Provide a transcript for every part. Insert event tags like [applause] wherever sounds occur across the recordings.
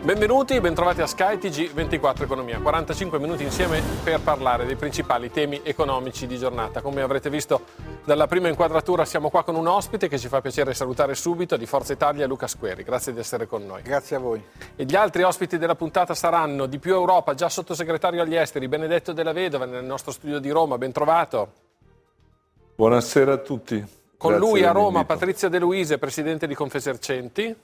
Benvenuti, bentrovati a Sky TG24 Economia. 45 minuti insieme per parlare dei principali temi economici di giornata. Come avrete visto dalla prima inquadratura siamo qua con un ospite che ci fa piacere salutare subito di Forza Italia, Luca Squeri. Grazie di essere con noi. Grazie a voi. E gli altri ospiti della puntata saranno di più Europa, già sottosegretario agli esteri, Benedetto Della Vedova nel nostro studio di Roma. Bentrovato. Buonasera a tutti. Con Grazie lui a Roma. Patrizia De Luise, presidente di Confesercenti.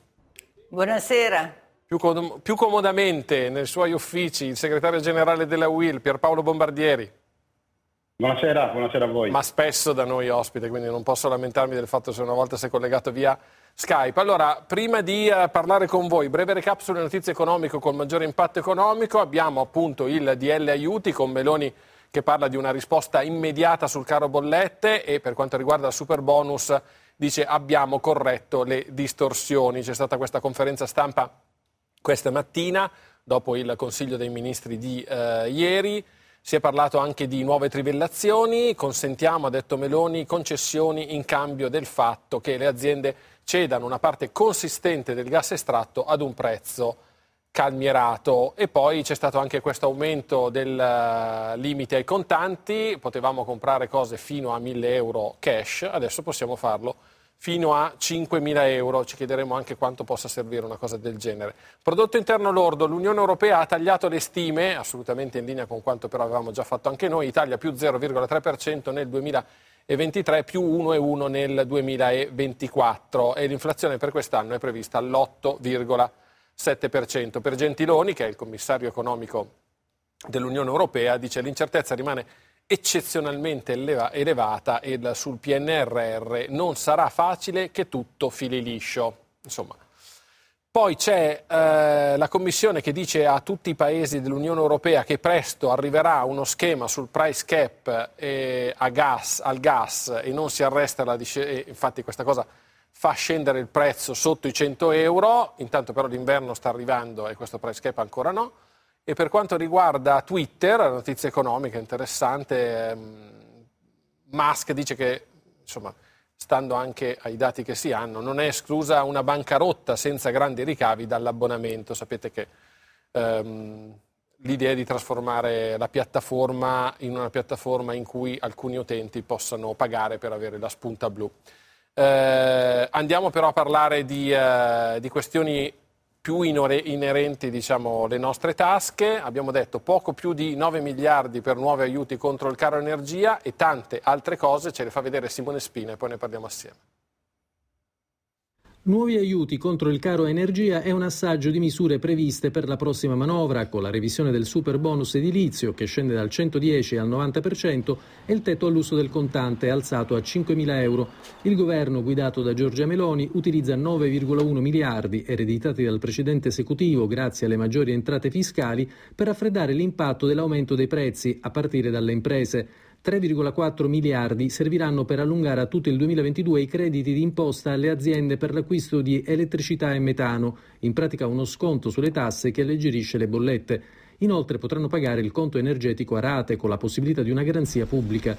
Buonasera. Più, com- più comodamente nei suoi uffici il segretario generale della UIL, Pierpaolo Bombardieri, Buonasera, buonasera a voi. ma spesso da noi ospite, quindi non posso lamentarmi del fatto se una volta si è collegato via Skype. Allora, prima di eh, parlare con voi, breve recap sulle notizie economiche col maggiore impatto economico, abbiamo appunto il DL aiuti con Meloni che parla di una risposta immediata sul caro bollette e per quanto riguarda il super bonus dice abbiamo corretto le distorsioni. C'è stata questa conferenza stampa questa mattina, dopo il Consiglio dei Ministri di eh, ieri. Si è parlato anche di nuove trivellazioni, consentiamo, ha detto Meloni, concessioni in cambio del fatto che le aziende cedano una parte consistente del gas estratto ad un prezzo calmierato. E poi c'è stato anche questo aumento del eh, limite ai contanti, potevamo comprare cose fino a 1000 euro cash, adesso possiamo farlo fino a 5.000 euro, ci chiederemo anche quanto possa servire una cosa del genere. Prodotto interno lordo, l'Unione Europea ha tagliato le stime, assolutamente in linea con quanto però avevamo già fatto anche noi, Italia più 0,3% nel 2023, più 1,1% nel 2024 e l'inflazione per quest'anno è prevista all'8,7%. Per Gentiloni, che è il commissario economico dell'Unione Europea, dice l'incertezza rimane eccezionalmente eleva- elevata e sul PNRR non sarà facile che tutto fili liscio. Insomma. Poi c'è eh, la Commissione che dice a tutti i paesi dell'Unione Europea che presto arriverà uno schema sul price cap eh, gas- al gas e non si arresta la disce- e infatti questa cosa fa scendere il prezzo sotto i 100 euro, intanto però l'inverno sta arrivando e questo price cap ancora no. E per quanto riguarda Twitter, notizia economica interessante, ehm, Musk dice che, insomma, stando anche ai dati che si hanno, non è esclusa una bancarotta senza grandi ricavi dall'abbonamento. Sapete che ehm, l'idea è di trasformare la piattaforma in una piattaforma in cui alcuni utenti possano pagare per avere la spunta blu. Eh, andiamo però a parlare di, eh, di questioni più inerenti diciamo, alle nostre tasche. Abbiamo detto poco più di 9 miliardi per nuovi aiuti contro il caro energia e tante altre cose ce le fa vedere Simone Spina e poi ne parliamo assieme. Nuovi aiuti contro il caro energia è un assaggio di misure previste per la prossima manovra, con la revisione del super bonus edilizio che scende dal 110 al 90% e il tetto all'uso del contante alzato a 5.000 euro. Il governo guidato da Giorgia Meloni utilizza 9,1 miliardi ereditati dal precedente esecutivo grazie alle maggiori entrate fiscali per raffreddare l'impatto dell'aumento dei prezzi a partire dalle imprese. 3,4 miliardi serviranno per allungare a tutto il 2022 i crediti di imposta alle aziende per l'acquisto di elettricità e metano, in pratica uno sconto sulle tasse che alleggerisce le bollette. Inoltre potranno pagare il conto energetico a rate con la possibilità di una garanzia pubblica.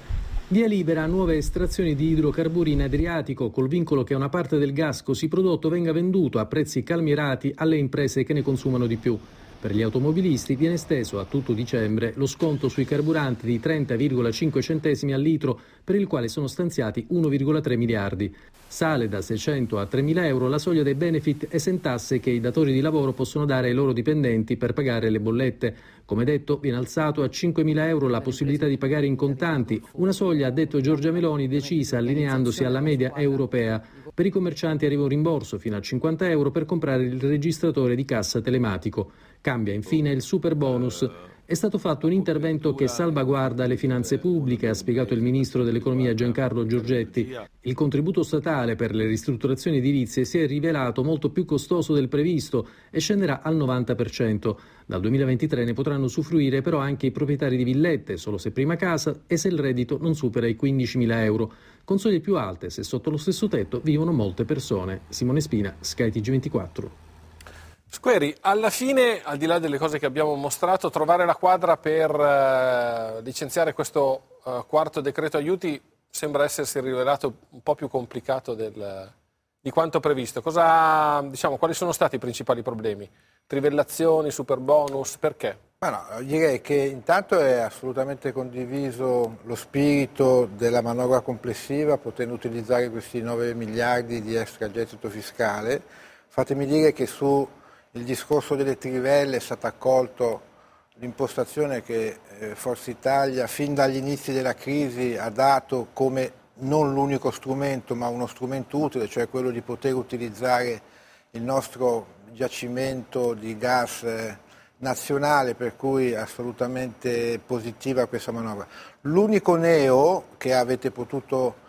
Via libera a nuove estrazioni di idrocarburi in Adriatico col vincolo che una parte del gas così prodotto venga venduto a prezzi calmierati alle imprese che ne consumano di più. Per gli automobilisti viene esteso a tutto dicembre lo sconto sui carburanti di 30,5 centesimi al litro, per il quale sono stanziati 1,3 miliardi. Sale da 600 a 3.000 euro la soglia dei benefit esentasse che i datori di lavoro possono dare ai loro dipendenti per pagare le bollette. Come detto, viene alzato a 5.000 euro la possibilità di pagare in contanti, una soglia, ha detto Giorgia Meloni, decisa allineandosi alla media europea. Per i commercianti arriva un rimborso fino a 50 euro per comprare il registratore di cassa telematico. Cambia infine il super bonus. È stato fatto un intervento che salvaguarda le finanze pubbliche, ha spiegato il ministro dell'economia Giancarlo Giorgetti. Il contributo statale per le ristrutturazioni edilizie si è rivelato molto più costoso del previsto e scenderà al 90%. Dal 2023 ne potranno usufruire però anche i proprietari di villette, solo se prima casa e se il reddito non supera i 15.000 euro. Con soglie più alte, se sotto lo stesso tetto, vivono molte persone. Simone Spina, Sky TG24. Squeri, alla fine, al di là delle cose che abbiamo mostrato, trovare la quadra per eh, licenziare questo eh, quarto decreto aiuti sembra essersi rivelato un po' più complicato del, di quanto previsto. Cosa, diciamo, quali sono stati i principali problemi? Trivellazioni, super bonus, perché? No, direi che intanto è assolutamente condiviso lo spirito della manovra complessiva, potendo utilizzare questi 9 miliardi di extra gettito fiscale. Fatemi dire che su il discorso delle trivelle è stata accolto l'impostazione che eh, Forza Italia fin dagli inizi della crisi ha dato come non l'unico strumento ma uno strumento utile, cioè quello di poter utilizzare il nostro giacimento di gas eh, nazionale, per cui assolutamente positiva questa manovra. L'unico neo che avete potuto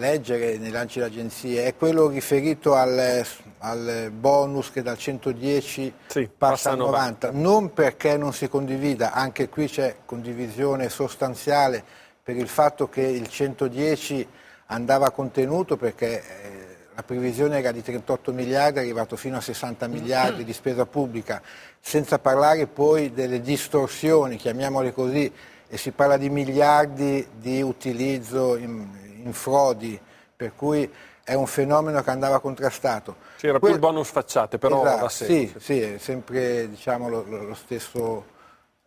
leggere nei lanci d'agenzie è quello riferito al, al bonus che dal 110 sì, passa al 90. 90, non perché non si condivida, anche qui c'è condivisione sostanziale per il fatto che il 110 andava contenuto perché eh, la previsione era di 38 miliardi, è arrivato fino a 60 miliardi di spesa pubblica, senza parlare poi delle distorsioni, chiamiamole così, e si parla di miliardi di utilizzo in, in frodi, per cui è un fenomeno che andava contrastato. C'era que- più il bonus facciate, però esatto, Sì, sì, è sempre diciamo, lo, lo, stesso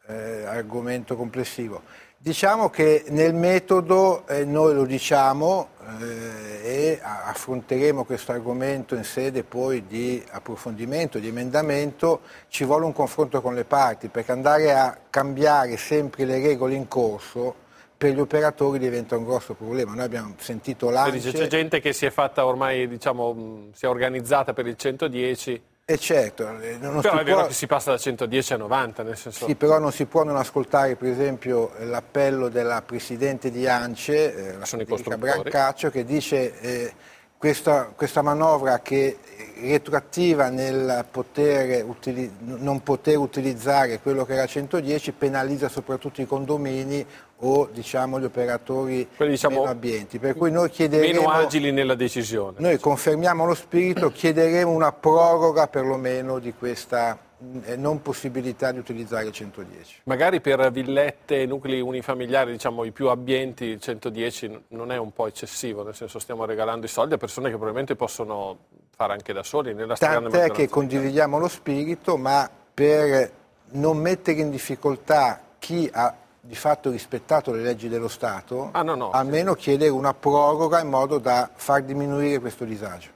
eh, argomento complessivo. Diciamo che nel metodo eh, noi lo diciamo eh, e affronteremo questo argomento in sede poi di approfondimento, di emendamento, ci vuole un confronto con le parti, perché andare a cambiare sempre le regole in corso per gli operatori diventa un grosso problema. Noi abbiamo sentito l'ANCE... C'è gente che si è fatta ormai, diciamo, si è organizzata per il 110... E certo, eh, non però è vero può... che si passa da 110 a 90, nel senso... Sì, però non si può non ascoltare per esempio l'appello della Presidente di ANCE, eh, la Federica Brancaccio, che dice eh, questa, questa, manovra che retroattiva nel poter utili- non poter utilizzare quello che era 110 penalizza soprattutto i condomini o diciamo, gli operatori Quelli, diciamo, meno abbienti. Per cui noi chiederemo, meno agili nella decisione. Noi confermiamo lo spirito, chiederemo una proroga perlomeno di questa eh, non possibilità di utilizzare il 110. Magari per villette e nuclei unifamiliari, diciamo i più abbienti, il 110 non è un po' eccessivo, nel senso stiamo regalando i soldi a persone che probabilmente possono fare anche da soli. Nella Tant'è che condividiamo lo spirito, ma per non mettere in difficoltà chi ha di fatto rispettato le leggi dello Stato, ah, no, no, almeno sì. chiedere una proroga in modo da far diminuire questo disagio.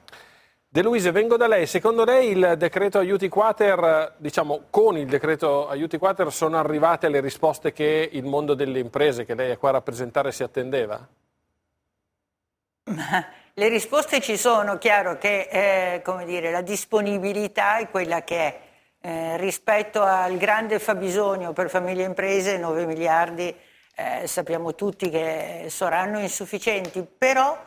De Luise, vengo da lei. Secondo lei il decreto aiuti quater, diciamo con il decreto aiuti quater sono arrivate le risposte che il mondo delle imprese che lei è qua a rappresentare si attendeva? le risposte ci sono, chiaro che eh, dire, la disponibilità è quella che è eh, rispetto al grande fabbisogno per famiglie e imprese, 9 miliardi eh, sappiamo tutti che saranno insufficienti, però,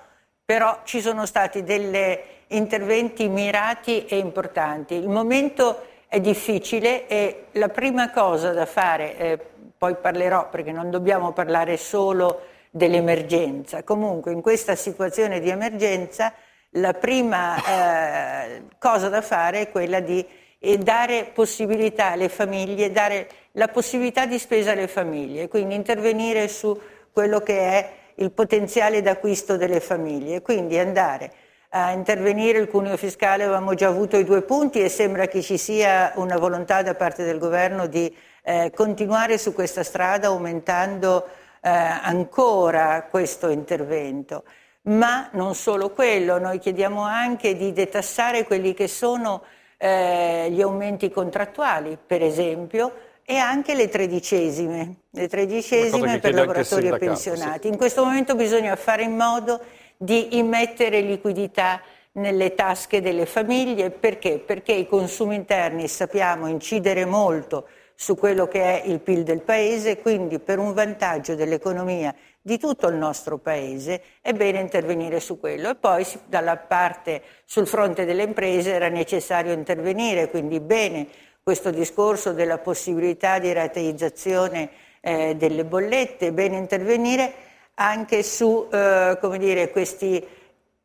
però ci sono stati degli interventi mirati e importanti. Il momento è difficile e la prima cosa da fare, eh, poi parlerò perché non dobbiamo parlare solo dell'emergenza, comunque in questa situazione di emergenza la prima eh, cosa da fare è quella di e dare possibilità alle famiglie, dare la possibilità di spesa alle famiglie, quindi intervenire su quello che è il potenziale d'acquisto delle famiglie, quindi andare a intervenire il cuneo fiscale avevamo già avuto i due punti e sembra che ci sia una volontà da parte del governo di eh, continuare su questa strada aumentando eh, ancora questo intervento. Ma non solo quello, noi chiediamo anche di detassare quelli che sono eh, gli aumenti contrattuali, per esempio, e anche le tredicesime, le tredicesime per lavoratori e pensionati. Sì. In questo momento bisogna fare in modo di immettere liquidità nelle tasche delle famiglie perché? Perché i consumi interni sappiamo incidere molto su quello che è il PIL del paese, quindi per un vantaggio dell'economia di tutto il nostro paese è bene intervenire su quello. E poi dalla parte sul fronte delle imprese era necessario intervenire, quindi bene questo discorso della possibilità di rateizzazione eh, delle bollette, bene intervenire anche su eh, dire, questi,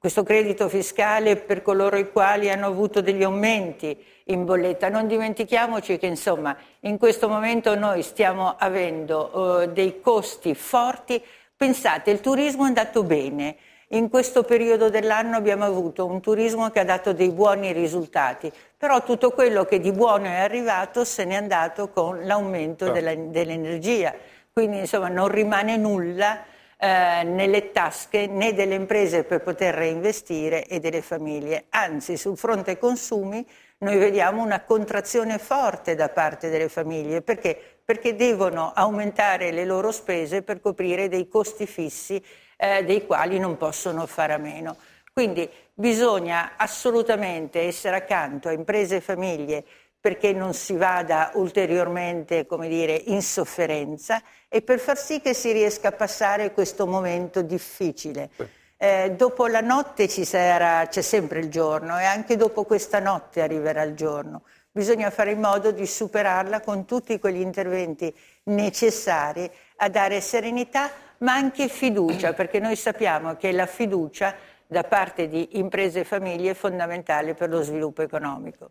questo credito fiscale per coloro i quali hanno avuto degli aumenti in bolletta. Non dimentichiamoci che insomma in questo momento noi stiamo avendo eh, dei costi forti. Pensate, il turismo è andato bene. In questo periodo dell'anno abbiamo avuto un turismo che ha dato dei buoni risultati, però tutto quello che di buono è arrivato se n'è andato con l'aumento della, dell'energia. Quindi insomma non rimane nulla eh, nelle tasche né delle imprese per poter reinvestire e delle famiglie. Anzi, sul fronte consumi noi vediamo una contrazione forte da parte delle famiglie. Perché? Perché devono aumentare le loro spese per coprire dei costi fissi eh, dei quali non possono fare a meno. Quindi bisogna assolutamente essere accanto a imprese e famiglie perché non si vada ulteriormente come dire, in sofferenza e per far sì che si riesca a passare questo momento difficile. Eh, dopo la notte ci sarà, c'è sempre il giorno e anche dopo questa notte arriverà il giorno. Bisogna fare in modo di superarla con tutti quegli interventi necessari a dare serenità ma anche fiducia, perché noi sappiamo che la fiducia da parte di imprese e famiglie è fondamentale per lo sviluppo economico.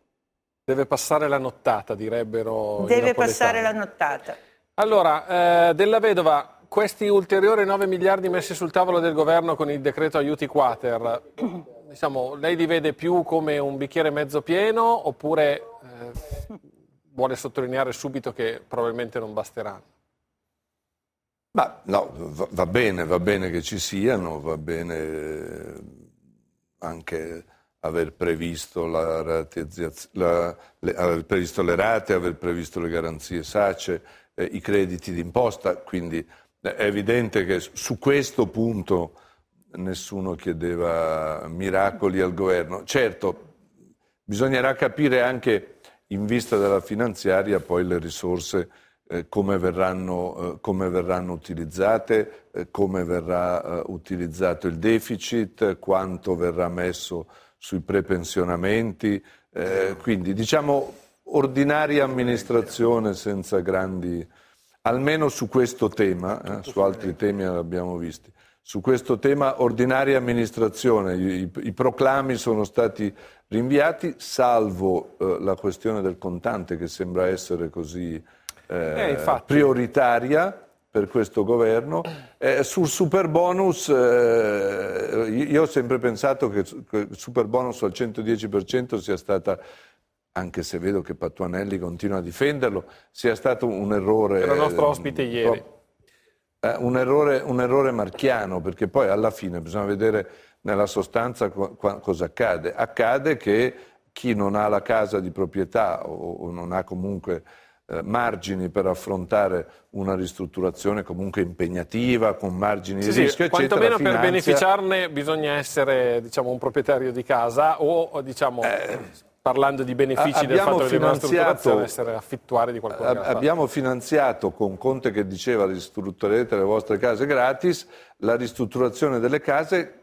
Deve passare la nottata, direbbero. Deve passare la nottata. Allora, eh, della vedova, questi ulteriori 9 miliardi messi sul tavolo del governo con il decreto aiuti quater, [clears throat] diciamo, lei li vede più come un bicchiere mezzo pieno oppure eh, vuole sottolineare subito che probabilmente non basteranno? Ma no, va, va bene, va bene che ci siano, va bene eh, anche aver previsto, la la, le, aver previsto le rate, aver previsto le garanzie SACE, eh, i crediti d'imposta, quindi è evidente che su questo punto nessuno chiedeva miracoli al governo. Certo, bisognerà capire anche in vista della finanziaria poi le risorse eh, come, verranno, eh, come, verranno, utilizzate, eh, come verrà eh, utilizzato il deficit, quanto verrà messo sui prepensionamenti, eh, quindi diciamo ordinaria amministrazione senza grandi, almeno su questo tema, eh, su altri temi l'abbiamo visti, su questo tema ordinaria amministrazione, i, i proclami sono stati rinviati, salvo eh, la questione del contante che sembra essere così eh, eh prioritaria per questo governo. Eh, sul super bonus, eh, io ho sempre pensato che il super bonus al 110% sia stata, anche se vedo che Pattuanelli continua a difenderlo, sia stato un errore. Era il nostro ospite eh, ieri. Un, errore, un, errore, marchiano, perché poi alla fine bisogna vedere nella sostanza cosa accade. Accade che chi non ha la casa di proprietà o, o non ha comunque eh, margini per affrontare una ristrutturazione comunque impegnativa, con margini sì, di rischio, sì, eccetera. Quantomeno finanzia... per beneficiarne bisogna essere diciamo, un proprietario di casa o diciamo, eh, parlando di benefici del fatto che ristrutturazione essere affittuari di qualcosa. A, abbiamo finanziato con Conte che diceva ristrutturerete le vostre case gratis, la ristrutturazione delle case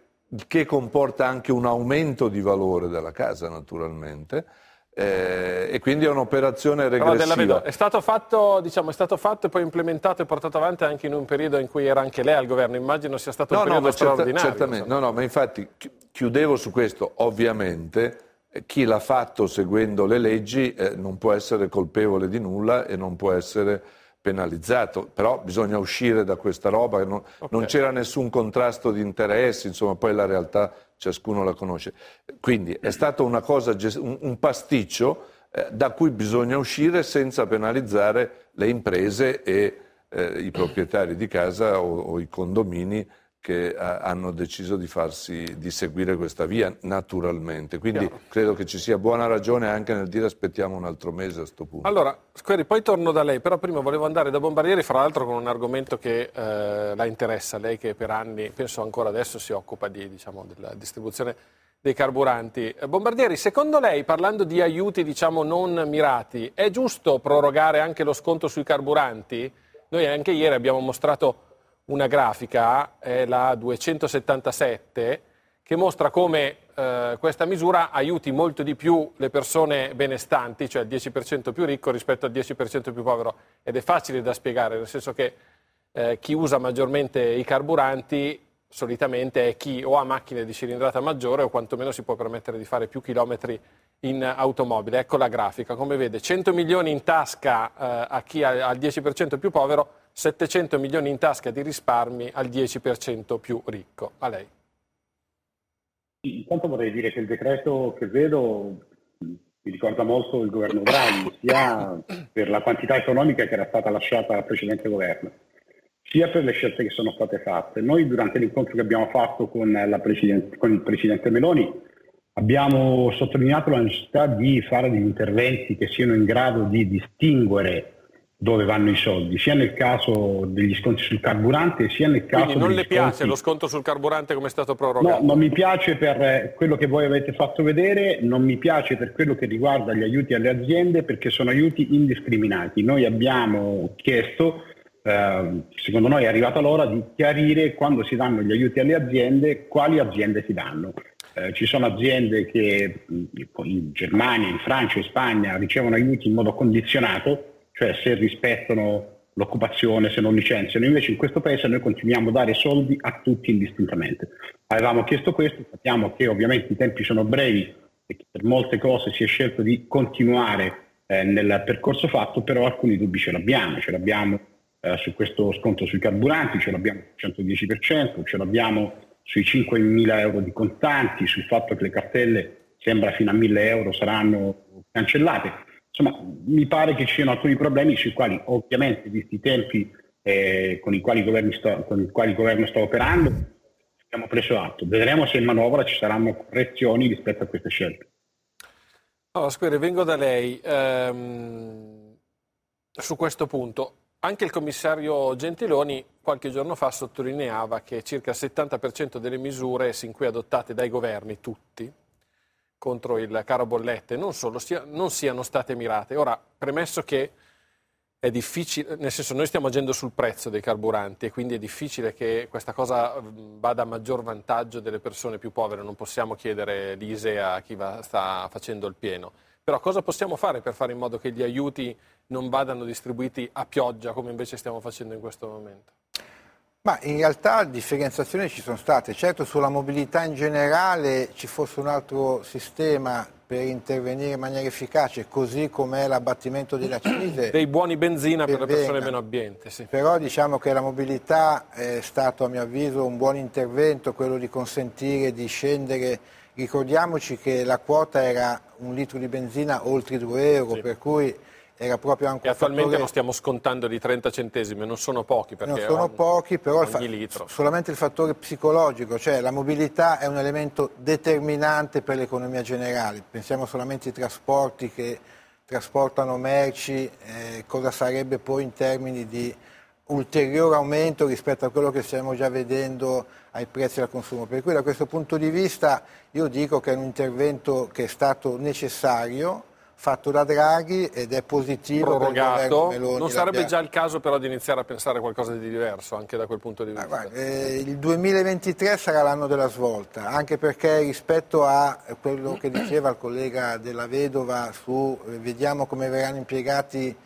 che comporta anche un aumento di valore della casa naturalmente eh, e quindi è un'operazione regressiva. È stato, fatto, diciamo, è stato fatto e poi implementato e portato avanti anche in un periodo in cui era anche lei al governo. Immagino sia stato no, un periodo no, straordinario. Certa, certamente, no, no, ma infatti chiudevo su questo. Ovviamente chi l'ha fatto seguendo le leggi eh, non può essere colpevole di nulla e non può essere penalizzato, però bisogna uscire da questa roba, non, okay. non c'era nessun contrasto di interessi, insomma poi la realtà ciascuno la conosce. Quindi è stato cosa, un pasticcio eh, da cui bisogna uscire senza penalizzare le imprese e eh, i proprietari di casa o, o i condomini che eh, hanno deciso di, farsi, di seguire questa via naturalmente. Quindi Chiaro. credo che ci sia buona ragione anche nel dire aspettiamo un altro mese a questo punto. Allora, Squeri, poi torno da lei, però prima volevo andare da Bombardieri, fra l'altro con un argomento che eh, la interessa, lei che per anni, penso ancora adesso, si occupa di, diciamo, della distribuzione dei carburanti. Eh, Bombardieri, secondo lei, parlando di aiuti diciamo, non mirati, è giusto prorogare anche lo sconto sui carburanti? Noi anche ieri abbiamo mostrato una grafica, è la 277, che mostra come eh, questa misura aiuti molto di più le persone benestanti, cioè il 10% più ricco rispetto al 10% più povero. Ed è facile da spiegare, nel senso che eh, chi usa maggiormente i carburanti solitamente è chi o ha macchine di cilindrata maggiore o quantomeno si può permettere di fare più chilometri in automobile. Ecco la grafica, come vede 100 milioni in tasca eh, a chi ha il 10% più povero, 700 milioni in tasca di risparmi al 10% più ricco. A lei. Intanto vorrei dire che il decreto che vedo mi ricorda molto il governo Draghi, sia per la quantità economica che era stata lasciata al precedente governo, sia per le scelte che sono state fatte. Noi durante l'incontro che abbiamo fatto con, con il Presidente Meloni abbiamo sottolineato la necessità di fare degli interventi che siano in grado di distinguere dove vanno i soldi, sia nel caso degli sconti sul carburante, sia nel caso... Quindi non le sconti... piace lo sconto sul carburante come è stato prorogato? No, non mi piace per eh, quello che voi avete fatto vedere, non mi piace per quello che riguarda gli aiuti alle aziende perché sono aiuti indiscriminati. Noi abbiamo chiesto, eh, secondo noi è arrivata l'ora di chiarire quando si danno gli aiuti alle aziende, quali aziende si danno. Eh, ci sono aziende che in Germania, in Francia, in Spagna ricevono aiuti in modo condizionato, cioè se rispettano l'occupazione, se non licenziano. Invece in questo paese noi continuiamo a dare soldi a tutti indistintamente. Avevamo chiesto questo, sappiamo che ovviamente i tempi sono brevi e che per molte cose si è scelto di continuare eh, nel percorso fatto, però alcuni dubbi ce l'abbiamo, ce l'abbiamo eh, su questo sconto sui carburanti, ce l'abbiamo sul 110%, ce l'abbiamo sui 5.000 euro di contanti, sul fatto che le cartelle sembra fino a 1.000 euro saranno cancellate. Insomma, mi pare che ci siano alcuni problemi sui quali ovviamente, visti i tempi eh, con, i sto, con, i quali il governo sta operando, abbiamo preso atto. Vedremo se in manovra ci saranno correzioni rispetto a queste scelte. Allora, Squere, vengo da lei ehm, su questo punto. Anche il commissario Gentiloni qualche giorno fa sottolineava che circa il 70% delle misure sin qui adottate dai governi, tutti, contro il caro bollette non solo sia, non siano state mirate. Ora, premesso che è difficile, nel senso noi stiamo agendo sul prezzo dei carburanti e quindi è difficile che questa cosa vada a maggior vantaggio delle persone più povere, non possiamo chiedere l'ISE a chi va, sta facendo il pieno. Però cosa possiamo fare per fare in modo che gli aiuti non vadano distribuiti a pioggia come invece stiamo facendo in questo momento? Ma in realtà differenziazioni ci sono state, certo sulla mobilità in generale ci fosse un altro sistema per intervenire in maniera efficace, così come l'abbattimento delle accise. Dei buoni benzina per, per le persone meno abbienti. Sì. Però diciamo che la mobilità è stato a mio avviso un buon intervento, quello di consentire di scendere. Ricordiamoci che la quota era un litro di benzina oltre 2 euro, sì. per cui era proprio anche e attualmente fattore... non stiamo scontando di 30 centesimi, non sono pochi perché non sono pochi, però il fa... solamente il fattore psicologico, cioè la mobilità è un elemento determinante per l'economia generale. Pensiamo solamente ai trasporti che trasportano merci, eh, cosa sarebbe poi in termini di ulteriore aumento rispetto a quello che stiamo già vedendo ai prezzi al consumo. Per cui da questo punto di vista io dico che è un intervento che è stato necessario, fatto da Draghi ed è positivo prorogato. non sarebbe già il caso però di iniziare a pensare a qualcosa di diverso anche da quel punto di vista? Ah, guarda, eh, il 2023 sarà l'anno della svolta, anche perché rispetto a quello che diceva il collega della Vedova su eh, vediamo come verranno impiegati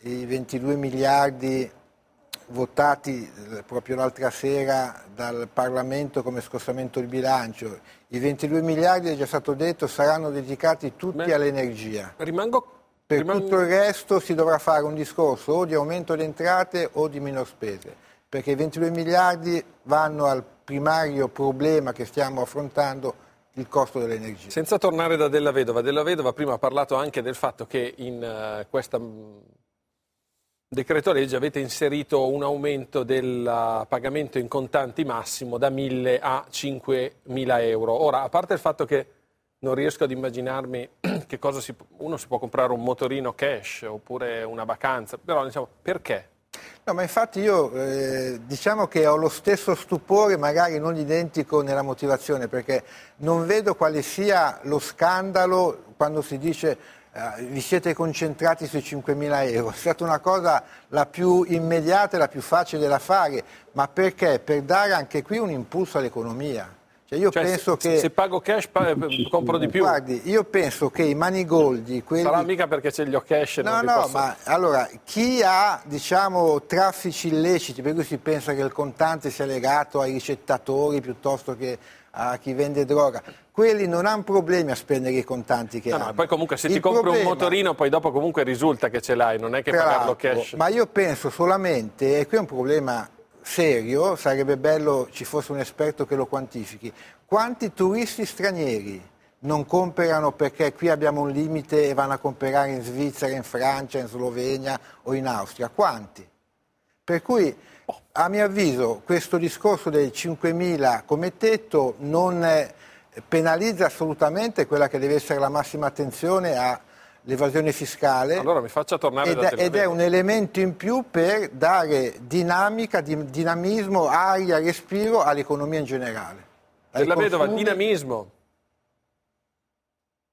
i 22 miliardi votati eh, proprio l'altra sera dal Parlamento come scostamento di bilancio. I 22 miliardi, è già stato detto, saranno dedicati tutti Beh, all'energia. Rimango, per rimango... tutto il resto si dovrà fare un discorso o di aumento di entrate o di minor spese, perché i 22 miliardi vanno al primario problema che stiamo affrontando il costo dell'energia. Senza tornare da Della Vedova, Della Vedova prima ha parlato anche del fatto che in uh, questa decreto legge avete inserito un aumento del pagamento in contanti massimo da 1.000 a 5.000 euro. Ora, a parte il fatto che non riesco ad immaginarmi [clears throat] che cosa si, uno si può comprare un motorino cash oppure una vacanza, però diciamo perché? No, ma infatti io eh, diciamo che ho lo stesso stupore, magari non identico nella motivazione, perché non vedo quale sia lo scandalo quando si dice eh, vi siete concentrati sui 5.000 euro. È stata una cosa la più immediata e la più facile da fare, ma perché? Per dare anche qui un impulso all'economia. Cioè io cioè, penso se, che... se pago cash compro di più. Guardi, io penso che i manigoldi... Quelli... Sarà mica perché ce li ho cash. No, no, posso... ma allora, chi ha, diciamo, traffici illeciti, per cui si pensa che il contante sia legato ai ricettatori piuttosto che a chi vende droga, quelli non hanno problemi a spendere i contanti che no, hanno. No, poi comunque se il ti compri problema... un motorino poi dopo comunque risulta che ce l'hai, non è che pagarlo cash. Ma io penso solamente, e qui è un problema serio, sarebbe bello ci fosse un esperto che lo quantifichi, quanti turisti stranieri non comprano perché qui abbiamo un limite e vanno a comprare in Svizzera, in Francia, in Slovenia o in Austria? Quanti? Per cui a mio avviso questo discorso dei 5.000 come tetto non penalizza assolutamente quella che deve essere la massima attenzione a l'evasione fiscale. Allora mi faccia tornare ed, ed è un elemento in più per dare dinamica, dinamismo, aria, respiro all'economia in generale. Della vedova, dinamismo.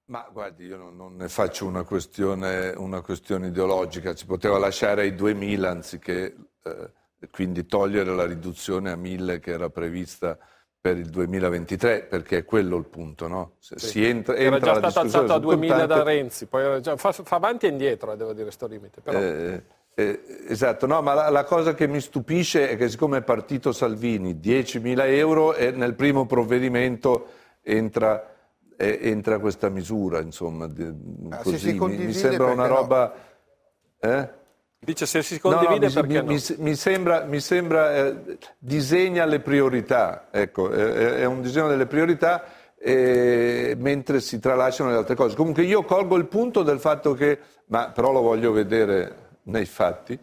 Ma guardi, io non, ne faccio una questione, una questione, ideologica, si poteva lasciare ai 2000 anziché eh, quindi togliere la riduzione a 1000 che era prevista per il 2023, perché è quello il punto, no? Se sì. si entra, era entra già stato alzato a 2000 contante... da Renzi, poi già, fa, fa, avanti e indietro, eh, devo dire, sto limite. Però... Eh, eh, esatto, no, ma la, la, cosa che mi stupisce è che siccome è partito Salvini 10.000 euro e nel primo provvedimento entra, eh, entra questa misura, insomma, di, ah, così, mi, mi, sembra una roba... No. Eh? Dice se si condivide no, no, mi, mi, no? mi, sembra, mi sembra eh, disegna le priorità, ecco, è, è un disegno delle priorità eh, mentre si tralasciano le altre cose. Comunque io colgo il punto del fatto che, ma però lo voglio vedere nei fatti,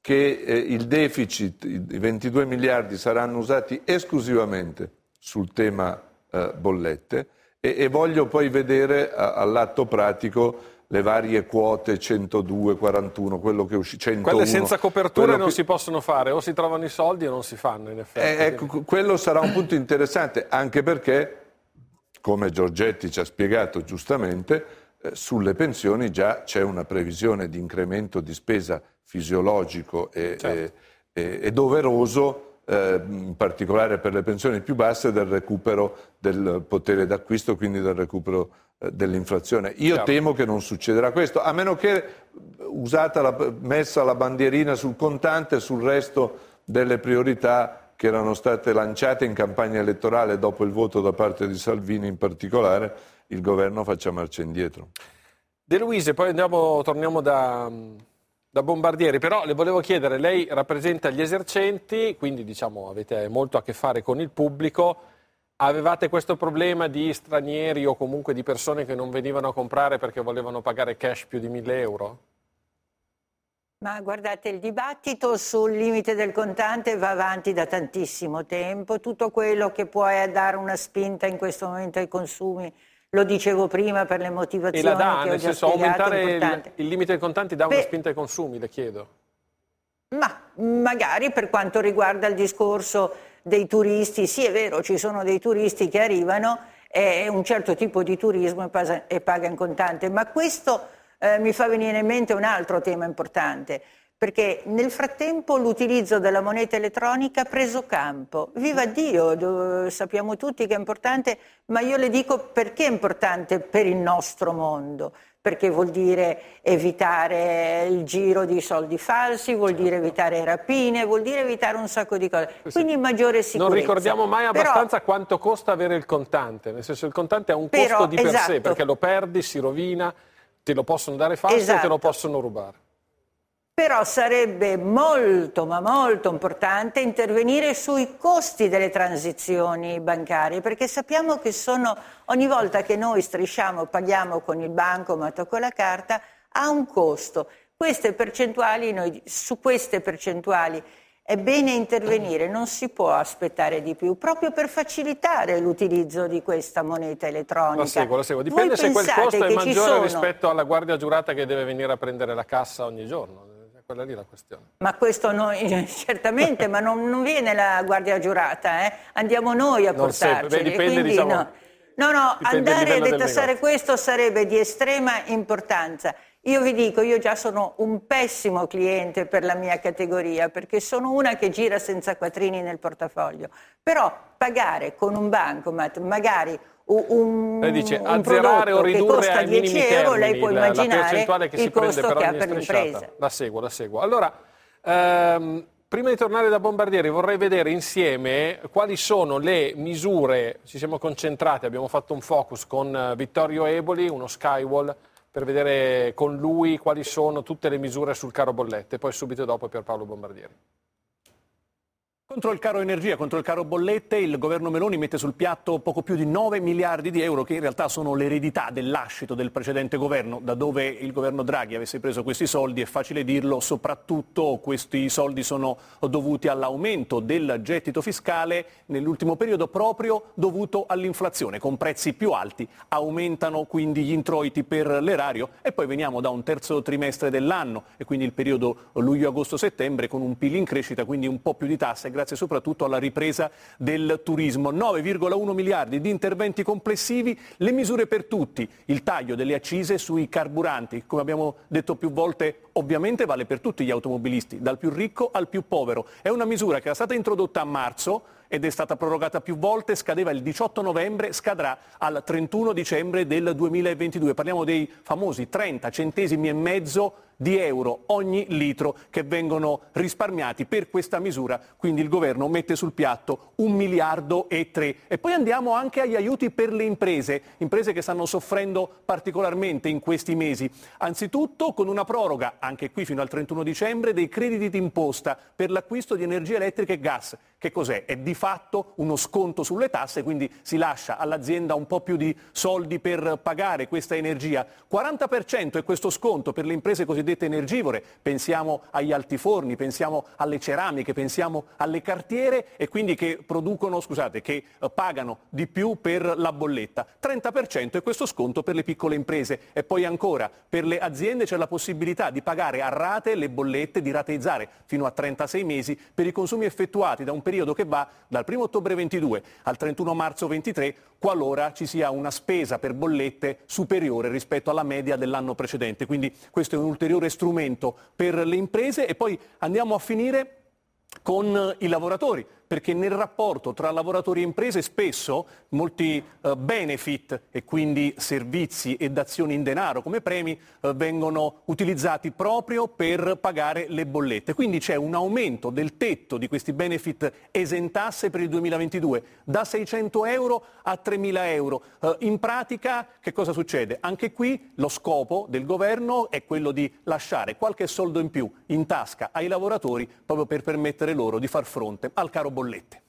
che eh, il deficit, i 22 miliardi saranno usati esclusivamente sul tema eh, bollette e, e, voglio poi vedere a, all'atto pratico le varie quote 102, 41, quello che uscì 101. Quelle senza copertura non che... si possono fare, o si trovano i soldi o non si fanno in effetti. Eh, ecco, quello sarà un punto interessante, anche perché, come Giorgetti ci ha spiegato giustamente, eh, sulle pensioni già c'è una previsione di incremento di spesa fisiologico e, certo. e, e, doveroso eh, in particolare per le pensioni più basse, del recupero del potere d'acquisto, quindi del recupero dell'inflazione. Io Chiaro. temo che non succederà questo, a meno che usata la, messa la bandierina sul contante sul resto delle priorità che erano state lanciate in campagna elettorale dopo il voto da parte di Salvini in particolare, il governo faccia marcia indietro. De Luise, poi andiamo, torniamo da, da Bombardieri, però le volevo chiedere, lei rappresenta gli esercenti, quindi diciamo avete molto a che fare con il pubblico, avevate questo problema di stranieri o comunque di persone che non venivano a comprare perché volevano pagare cash più di 1000 euro? Ma guardate, il dibattito sul limite del contante va avanti da tantissimo tempo, tutto quello che può dare una spinta in questo momento ai consumi lo dicevo prima per le motivazioni e la dà, che ho nel senso, aumentare il, il, limite dei contanti dà Beh, una spinta ai consumi, le chiedo. Ma magari per quanto riguarda il discorso dei turisti, sì è vero, ci sono dei turisti che arrivano è un certo tipo di turismo e paga in contante, ma questo eh, mi fa venire in mente un altro tema importante perché nel frattempo l'utilizzo della moneta elettronica ha preso campo. Viva Dio, sappiamo tutti che è importante, ma io le dico perché è importante per il nostro mondo. Perché vuol dire evitare il giro di soldi falsi, vuol dire evitare rapine, vuol dire evitare un sacco di cose. Quindi maggiore sicurezza. Non ricordiamo mai abbastanza Però, quanto costa avere il contante, nel senso che il contante ha un costo Però, di per esatto. sé, perché lo perdi, si rovina, te lo possono dare falso esatto. e te lo esatto. possono rubare. Però sarebbe molto ma molto importante intervenire sui costi delle transizioni bancarie perché sappiamo che sono ogni volta che noi strisciamo paghiamo con il bancomat o con la carta ha un costo queste percentuali noi, su queste percentuali è bene intervenire, non si può aspettare di più, proprio per facilitare l'utilizzo di questa moneta elettronica. La seguo, la seguo. Dipende Voi se quel costo è maggiore sono... rispetto alla guardia giurata che deve venire a prendere la cassa ogni giorno quella lì la questione. Ma questo noi, [laughs] certamente, ma non, non, viene la guardia giurata, eh? andiamo noi a portarci. Dipende, diciamo, no, no, no andare a detassare questo sarebbe di estrema importanza. Io vi dico, io già sono un pessimo cliente per la mia categoria perché sono una che gira senza quattrini nel portafoglio, però pagare con un bancomat magari un, lei dice, un azzerare o ridurre ai minimi euro, termini, lei la, la che il si prende che ha per l'impresa. La seguo, la seguo. Allora, ehm, prima di tornare da Bombardieri vorrei vedere insieme quali sono le misure, ci siamo concentrati, abbiamo fatto un focus con eh, Vittorio Eboli, uno skywall, per vedere con lui quali sono tutte le misure sul caro bollette, poi subito dopo per Paolo Bombardieri. Contro il caro energia, contro il caro bollette, il governo Meloni mette sul piatto poco più di 9 miliardi di euro che in realtà sono l'eredità dell'ascito del precedente governo, da dove il governo Draghi avesse preso questi soldi, è facile dirlo, soprattutto questi soldi sono dovuti all'aumento del gettito fiscale. Nell'ultimo periodo proprio dovuto all'inflazione, con prezzi più alti, aumentano quindi gli introiti per l'erario. E poi veniamo da un terzo trimestre dell'anno e quindi il periodo luglio-agosto-settembre con un PIL in crescita, quindi un po' più di tasse grazie soprattutto alla ripresa del turismo. 9,1 miliardi di interventi complessivi, le misure per tutti, il taglio delle accise sui carburanti, come abbiamo detto più volte, ovviamente vale per tutti gli automobilisti, dal più ricco al più povero. È una misura che era stata introdotta a marzo ed è stata prorogata più volte, scadeva il 18 novembre, scadrà al 31 dicembre del 2022. Parliamo dei famosi 30 centesimi e mezzo di euro ogni litro che vengono risparmiati per questa misura, quindi il governo mette sul piatto un miliardo e tre. E poi andiamo anche agli aiuti per le imprese, imprese che stanno soffrendo particolarmente in questi mesi. Anzitutto con una proroga, anche qui fino al 31 dicembre, dei crediti d'imposta per l'acquisto di energia elettrica e gas. Che cos'è? È di fatto uno sconto sulle tasse, quindi si lascia all'azienda un po' più di soldi per pagare questa energia. 40% è questo sconto per le imprese cosiddette cosiddette energivore, pensiamo agli altiforni, pensiamo alle ceramiche, pensiamo alle cartiere e quindi che producono, scusate, che eh, pagano di più per la bolletta. 30% è questo sconto per le piccole imprese e poi ancora per le aziende c'è la possibilità di pagare a rate le bollette, di rateizzare fino a 36 mesi per i consumi effettuati da un periodo che va dal 1 ottobre 22 al 31 marzo 23 qualora ci sia una spesa per bollette superiore rispetto alla media dell'anno precedente. Quindi questo è un ulteriore strumento per le imprese e poi andiamo a finire con i lavoratori perché nel rapporto tra lavoratori e imprese spesso molti eh, benefit e quindi servizi ed azioni in denaro come premi eh, vengono utilizzati proprio per pagare le bollette. Quindi c'è un aumento del tetto di questi benefit esentasse per il 2022 da 600 euro a 3.000 euro. Eh, in pratica che cosa succede? Anche qui lo scopo del governo è quello di lasciare qualche soldo in più in tasca ai lavoratori proprio per permettere loro di far fronte al caro bollette.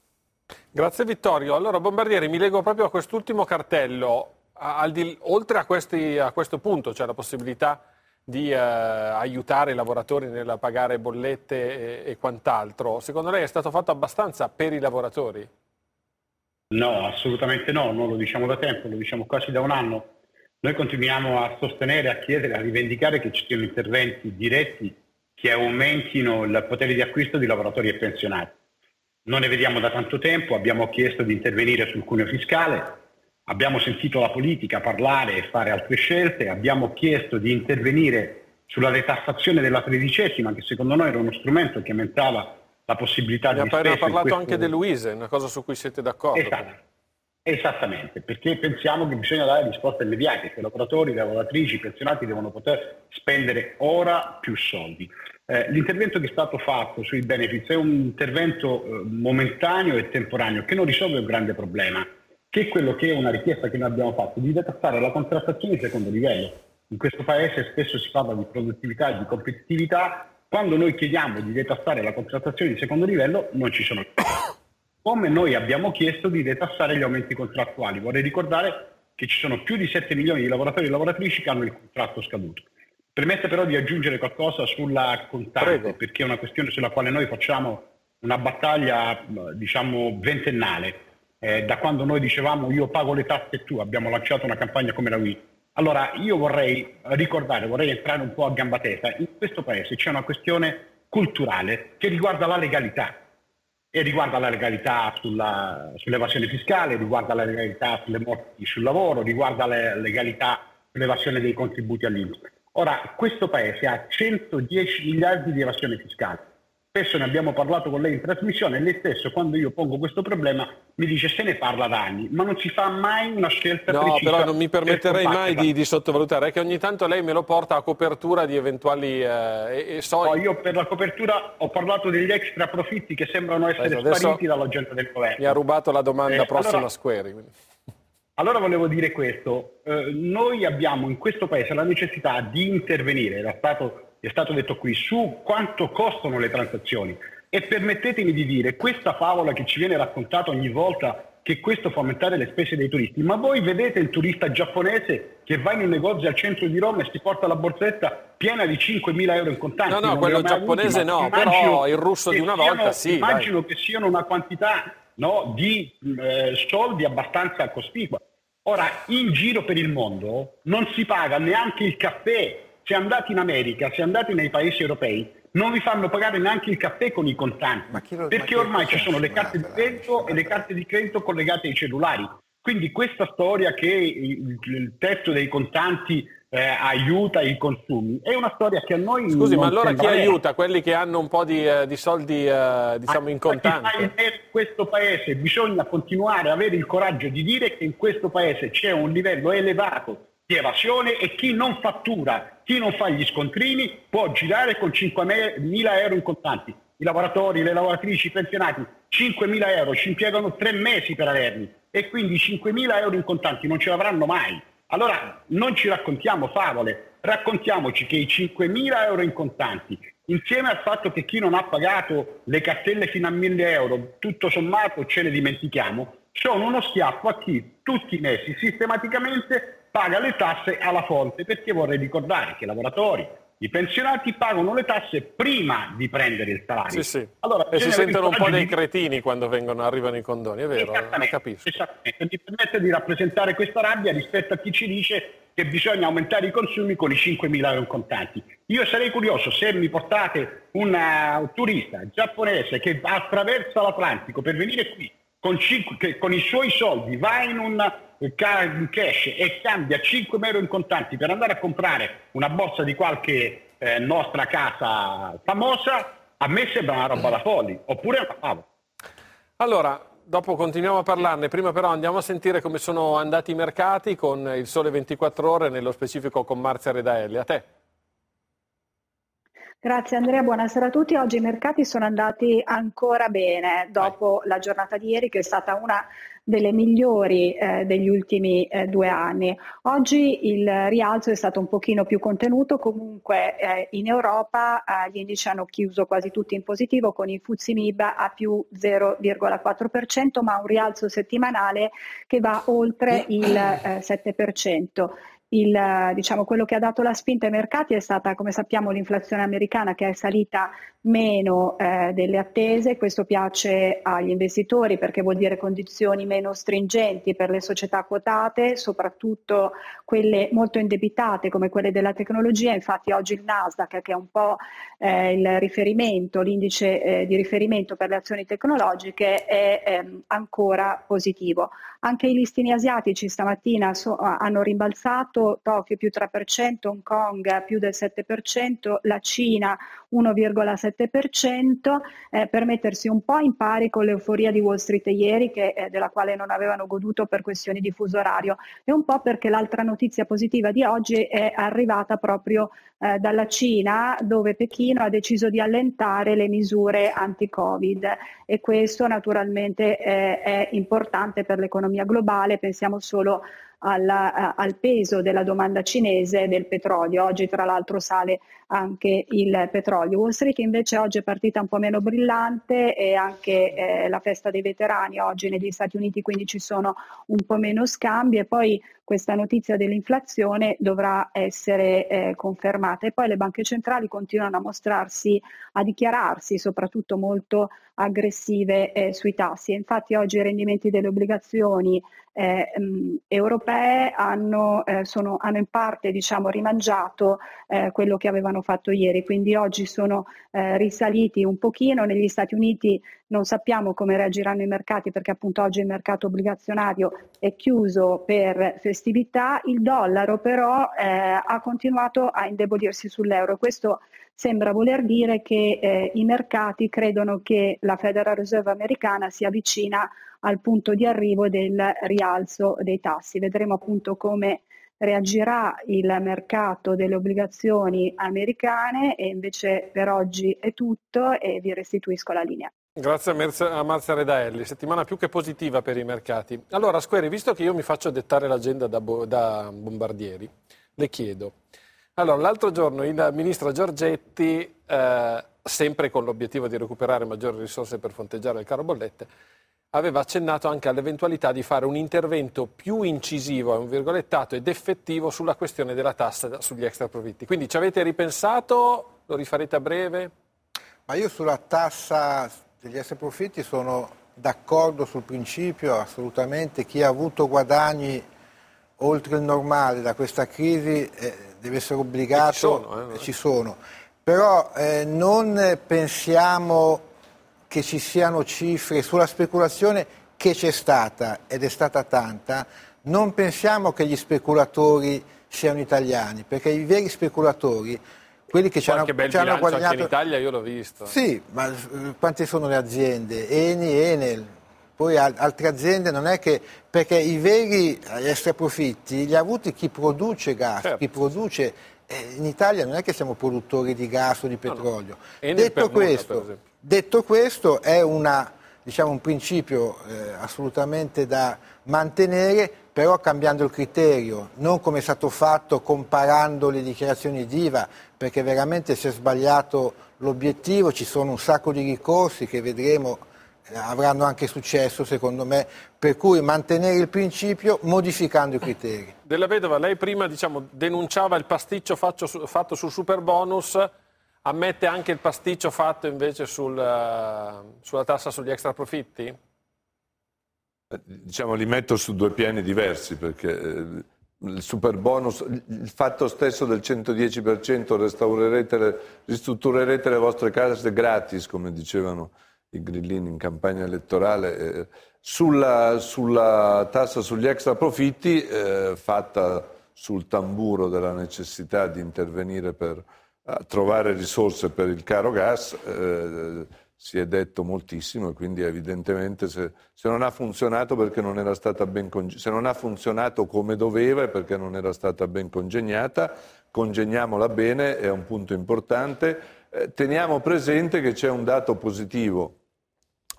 Grazie Vittorio. Allora Bombardieri, mi leggo proprio a quest'ultimo cartello. Di, oltre a, questi, a, questo punto, cioè la possibilità di eh, aiutare i lavoratori nel pagare bollette e, e quant'altro, secondo lei è stato fatto abbastanza per i lavoratori? No, assolutamente no, non lo diciamo da tempo, lo diciamo quasi da un anno. Noi continuiamo a sostenere, a chiedere, a rivendicare che ci siano interventi diretti che aumentino il potere di acquisto di lavoratori e pensionati. Non ne vediamo da tanto tempo, abbiamo chiesto di intervenire sul cuneo fiscale, abbiamo sentito la politica parlare e fare altre scelte, abbiamo chiesto di intervenire sulla detassazione della tredicesima, che secondo noi era uno strumento che aumentava la possibilità di... Ne ha parlato questo... anche De Luise, una cosa su cui siete d'accordo. Esatto. Esattamente, perché pensiamo che bisogna dare risposte immediate, che lavoratori, lavoratrici, pensionati devono poter spendere ora più soldi. Eh, l'intervento che è stato fatto sui benefits è un intervento eh, momentaneo e temporaneo che non risolve un grande problema, che è quello che è una richiesta che noi abbiamo fatto di detassare la contrattazione di secondo livello. In questo paese spesso si parla di produttività e di competitività, Quando noi chiediamo di detassare la contrattazione di secondo livello non ci sono come noi abbiamo chiesto di detassare gli aumenti contrattuali. Vorrei ricordare che ci sono più di 7 milioni di lavoratori e lavoratrici che hanno il contratto scaduto. Permette però di aggiungere qualcosa sulla contante, Prego. perché è una questione sulla quale noi facciamo una battaglia diciamo ventennale. Eh, da quando noi dicevamo io pago le tasse e tu, abbiamo lanciato una campagna come la WI. Allora io vorrei ricordare, vorrei entrare un po' a gamba tesa, in questo paese c'è una questione culturale che riguarda la legalità e riguarda la legalità sulla, sull'evasione fiscale, riguarda la legalità sulle morti sul lavoro, riguarda la legalità sull'evasione dei contributi all'INPS. Ora, questo Paese ha 110 miliardi di evasione fiscale Spesso ne abbiamo parlato con lei in trasmissione e lei stesso quando io pongo questo problema mi dice se ne parla da anni, ma non si fa mai una scelta no, precisa. No, però non mi permetterei mai di, di, sottovalutare, è che ogni tanto lei me lo porta a copertura di eventuali eh, e so... no, io per la copertura ho parlato degli extra profitti che sembrano essere Adesso, spariti dalla gente del governo. Mi ha rubato la domanda eh, prossima allora, Squeri. Quindi. Allora volevo dire questo, eh, noi abbiamo in questo Paese la necessità di intervenire, era stato è stato detto qui, su quanto costano le transazioni. E permettetemi di dire, questa favola che ci viene raccontata ogni volta che questo fa aumentare le spese dei turisti, ma voi vedete il turista giapponese che va in un negozio al centro di Roma e si porta la borsetta piena di 5.000 euro in contanti? No, no, quello giapponese avuti, no, però il russo di una siano, volta sì. Immagino dai. che siano una quantità no, di eh, soldi abbastanza cospicua. Ora, in giro per il mondo non si paga neanche il caffè. Se andate in America, se andate nei paesi europei, non vi fanno pagare neanche il caffè con i contanti, lo, perché ormai ci sono le carte di credito e le carte di credito collegate ai cellulari. Quindi questa storia che il, il tetto dei contanti eh, aiuta i consumi è una storia che a noi Scusi, ma allora chi aiuta? Quelli che hanno un po' di, eh, di soldi eh, diciamo in contanti? In questo paese bisogna continuare a avere il coraggio di dire che in questo paese c'è un livello elevato di evasione e chi non fattura, chi non fa gli scontrini può girare con 5.000 euro in contanti. I lavoratori, le lavoratrici, i pensionati, 5.000 euro ci impiegano tre mesi per averli e quindi 5.000 euro in contanti non ce l'avranno mai. Allora non ci raccontiamo favole, raccontiamoci che i 5.000 euro in contanti, insieme al fatto che chi non ha pagato le cartelle fino a 1.000 euro, tutto sommato ce ne dimentichiamo, sono uno schiaffo a chi tutti i mesi sistematicamente paga le tasse alla fonte, perché vorrei ricordare che i lavoratori, i pensionati pagano le tasse prima di prendere il salario. Sì, sì. Allora, e si sentono un po' dei cretini quando vengono, arrivano i condoni, è vero? Esattamente, capisco. esattamente. Mi permette di rappresentare questa rabbia rispetto a chi ci dice che bisogna aumentare i consumi con i 5.000 euro in contanti. Io sarei curioso se mi portate una, un turista giapponese che attraversa l'Atlantico per venire qui con, 5, con i suoi soldi, va in un cash e cambia 5 euro in contanti per andare a comprare una borsa di qualche eh, nostra casa famosa, a me sembra una roba da folli, oppure una favola. Allora, dopo continuiamo a parlarne, prima però andiamo a sentire come sono andati i mercati con il Sole 24 Ore, nello specifico con Marzia Redaelli. A te. Grazie Andrea, buonasera a tutti. Oggi i mercati sono andati ancora bene dopo la giornata di ieri che è stata una delle migliori eh, degli ultimi eh, due anni. Oggi il rialzo è stato un pochino più contenuto, comunque eh, in Europa eh, gli indici hanno chiuso quasi tutti in positivo con il Fuzzi MIB a più 0,4%, ma un rialzo settimanale che va oltre il 7%. Il, diciamo, quello che ha dato la spinta ai mercati è stata, come sappiamo, l'inflazione americana che è salita meno eh, delle attese. Questo piace agli investitori perché vuol dire condizioni meno stringenti per le società quotate, soprattutto quelle molto indebitate come quelle della tecnologia. Infatti oggi il Nasdaq, che è un po' eh, il riferimento, l'indice eh, di riferimento per le azioni tecnologiche, è ehm, ancora positivo. Anche i listini asiatici stamattina so, hanno rimbalzato, Tokyo più 3%, Hong Kong più del 7%, la Cina 1,7%, eh, per mettersi un po' in pari con l'euforia di Wall Street ieri, che, eh, della quale non avevano goduto per questioni di fuso orario, e un po' perché l'altra notizia positiva di oggi è arrivata proprio eh, dalla Cina, dove Pechino ha deciso di allentare le misure anti-Covid. E questo naturalmente è importante per l'economia globale, pensiamo solo alla, al peso della domanda cinese del petrolio. Oggi tra l'altro sale anche il petrolio. Wall Street invece oggi è partita un po' meno brillante e anche eh, la festa dei veterani oggi negli Stati Uniti, quindi ci sono un po' meno scambi e poi questa notizia dell'inflazione dovrà essere eh, confermata e poi le banche centrali continuano a mostrarsi, a dichiararsi soprattutto molto aggressive eh, sui tassi. Infatti oggi i rendimenti delle obbligazioni eh, mh, europee hanno, eh, sono, hanno, in parte diciamo, rimangiato eh, quello che avevano fatto ieri, quindi oggi sono eh, risaliti un pochino, negli Stati Uniti non sappiamo come reagiranno i mercati perché appunto oggi il mercato obbligazionario è chiuso per festività, il dollaro però eh, ha continuato a indebolirsi sull'euro. Questo sembra voler dire che eh, i mercati credono che la Federal Reserve americana si avvicina al punto di arrivo del rialzo dei tassi. Vedremo appunto come reagirà il mercato delle obbligazioni americane e invece per oggi è tutto e vi restituisco la linea. Grazie a Marzia Redaelli, settimana più che positiva per i mercati. Allora, Squeri, visto che io mi faccio dettare l'agenda da, bo- da Bombardieri, le chiedo, allora, l'altro giorno il ministro Giorgetti, eh, sempre con l'obiettivo di recuperare maggiori risorse per fronteggiare il caro bollette, aveva accennato anche all'eventualità di fare un intervento più incisivo, un virgolettato, ed effettivo sulla questione della tassa sugli extraprofitti. Quindi ci avete ripensato? Lo rifarete a breve? Ma io sulla tassa degli extraprofitti sono d'accordo sul principio, assolutamente. Chi ha avuto guadagni oltre il normale da questa crisi eh, deve essere obbligato, ci sono, eh, ci sono. però eh, non pensiamo che ci siano cifre sulla speculazione che c'è stata ed è stata tanta, non pensiamo che gli speculatori siano italiani, perché i veri speculatori quelli che ci hanno, bel ci hanno guadagnato... anche in Italia io l'ho visto. Sì, ma eh, quante sono le aziende? Eni, Enel, poi altre aziende non è che perché i veri extraprofitti li ha avuti chi produce gas, certo. chi produce eh, in Italia non è che siamo produttori di gas o di petrolio. No, no. Detto, questo, detto, questo, è una, diciamo, un principio eh, assolutamente da mantenere, però cambiando il criterio, non come è stato fatto comparando le dichiarazioni d'IVA, perché veramente si è sbagliato l'obiettivo, ci sono un sacco di ricorsi che vedremo avranno anche successo secondo me, per cui mantenere il principio modificando i criteri. Della Vedova, lei prima diciamo, denunciava il pasticcio fatto, fatto sul super bonus, ammette anche il pasticcio fatto invece sul, uh, sulla tassa sugli extra profitti? Diciamo li metto su due piani diversi perché eh, il super bonus, il fatto stesso del 110% restaurerete, ristrutturerete le vostre case gratis come dicevano i grillini in campagna elettorale, eh, sulla, sulla, tassa sugli extra profitti eh, fatta sul tamburo della necessità di intervenire per trovare risorse per il caro gas, eh, si è detto moltissimo e quindi evidentemente se, se, non ha funzionato perché non era stata ben se non ha funzionato come doveva è perché non era stata ben congegnata, congegniamola bene, è un punto importante. Eh, teniamo presente che c'è un dato positivo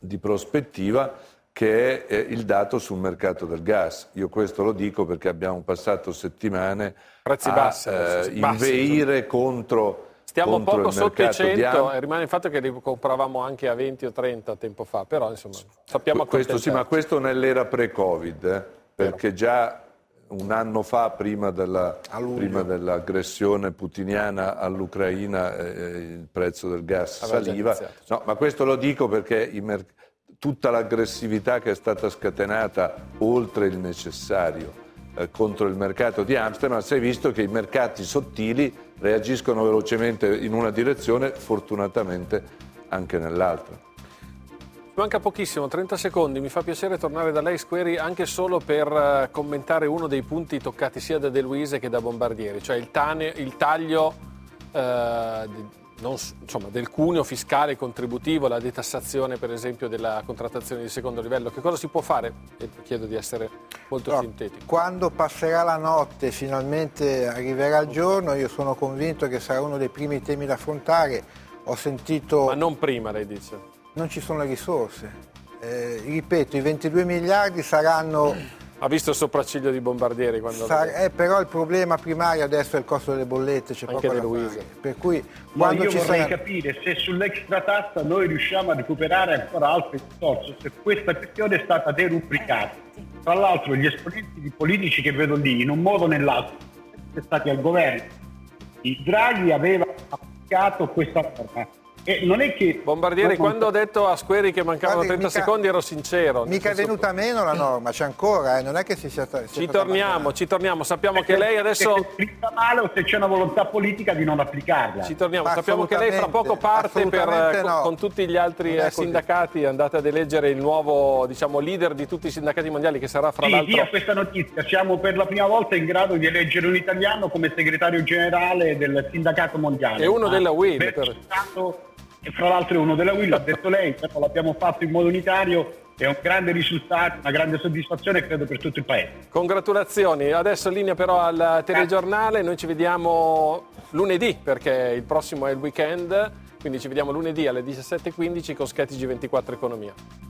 di prospettiva che è il dato sul mercato del gas. Io questo lo dico perché abbiamo passato settimane Prezzi a bassi, eh, inveire contro Stiamo poco sotto i 100 e rimane il fatto che li compravamo anche a 20 o 30 tempo fa, però insomma sappiamo questo sì, ma questo nell'era pre-Covid, eh, perché già un anno fa, prima, della, prima dell'aggressione putiniana all'Ucraina, eh, il prezzo del gas Aveva saliva. No, ma questo lo dico perché mer- tutta l'aggressività che è stata scatenata oltre il necessario eh, contro il mercato di Amsterdam, si è visto che i mercati sottili reagiscono velocemente in una direzione, fortunatamente anche nell'altra. Manca pochissimo, 30 secondi. Mi fa piacere tornare da lei, Squeri, anche solo per eh, commentare uno dei punti toccati sia da De Luise che da Bombardieri, cioè il, tane, il taglio eh, non, insomma, del cuneo fiscale contributivo, la detassazione per esempio della contrattazione di secondo livello. Che cosa si può fare? E chiedo di essere molto no, sintetico. Quando passerà la notte e finalmente arriverà il giorno, io sono convinto che sarà uno dei primi temi da affrontare. Ho sentito... Ma non prima, lei dice non ci sono le risorse. Eh, ripeto, i 22 miliardi saranno Ha visto il sopracciglio di Bombardieri quando... Sa- eh, però il problema primario adesso è il costo delle bollette, c'è Anche poco da Luisa. fare. Per cui Ma quando io ci vorrei sarà... capire se sull'extra tassa noi riusciamo a recuperare ancora altre risorse, se questa questione è stata derubricata. Tra l'altro gli esponenti di politici che vedo lì, in un modo o nell'altro, sono stati al governo. Il Draghi aveva applicato questa norma. E non è che... Bombardieri, quando ho detto a Squeri che mancavano Guardi, 30 mica- secondi ero sincero. Mica è venuta meno la norma, c'è ancora, eh, non è che si sia... sia Ci torniamo, ci torniamo. Sappiamo che lei adesso... Se è scritta male o se c'è una volontà politica di non applicarla. Ci torniamo, Ma sappiamo che lei fra poco parte per, eh, con, no. con tutti gli altri eh, sindacati, andate ad eleggere il nuovo diciamo, leader di tutti i sindacati mondiali che sarà fra Sì, l'altro... dia questa notizia, siamo per la prima volta in grado di eleggere un italiano come segretario generale del sindacato mondiale. E uno Ma della per per- e fra l'altro è uno della UIL, l'ha detto lei, però l'abbiamo fatto in modo unitario, è un grande risultato, una grande soddisfazione credo per tutto il paese. Congratulazioni, adesso linea però al telegiornale, noi ci vediamo lunedì perché il prossimo è il weekend, quindi ci vediamo lunedì alle 17.15 con Schetti G24 Economia.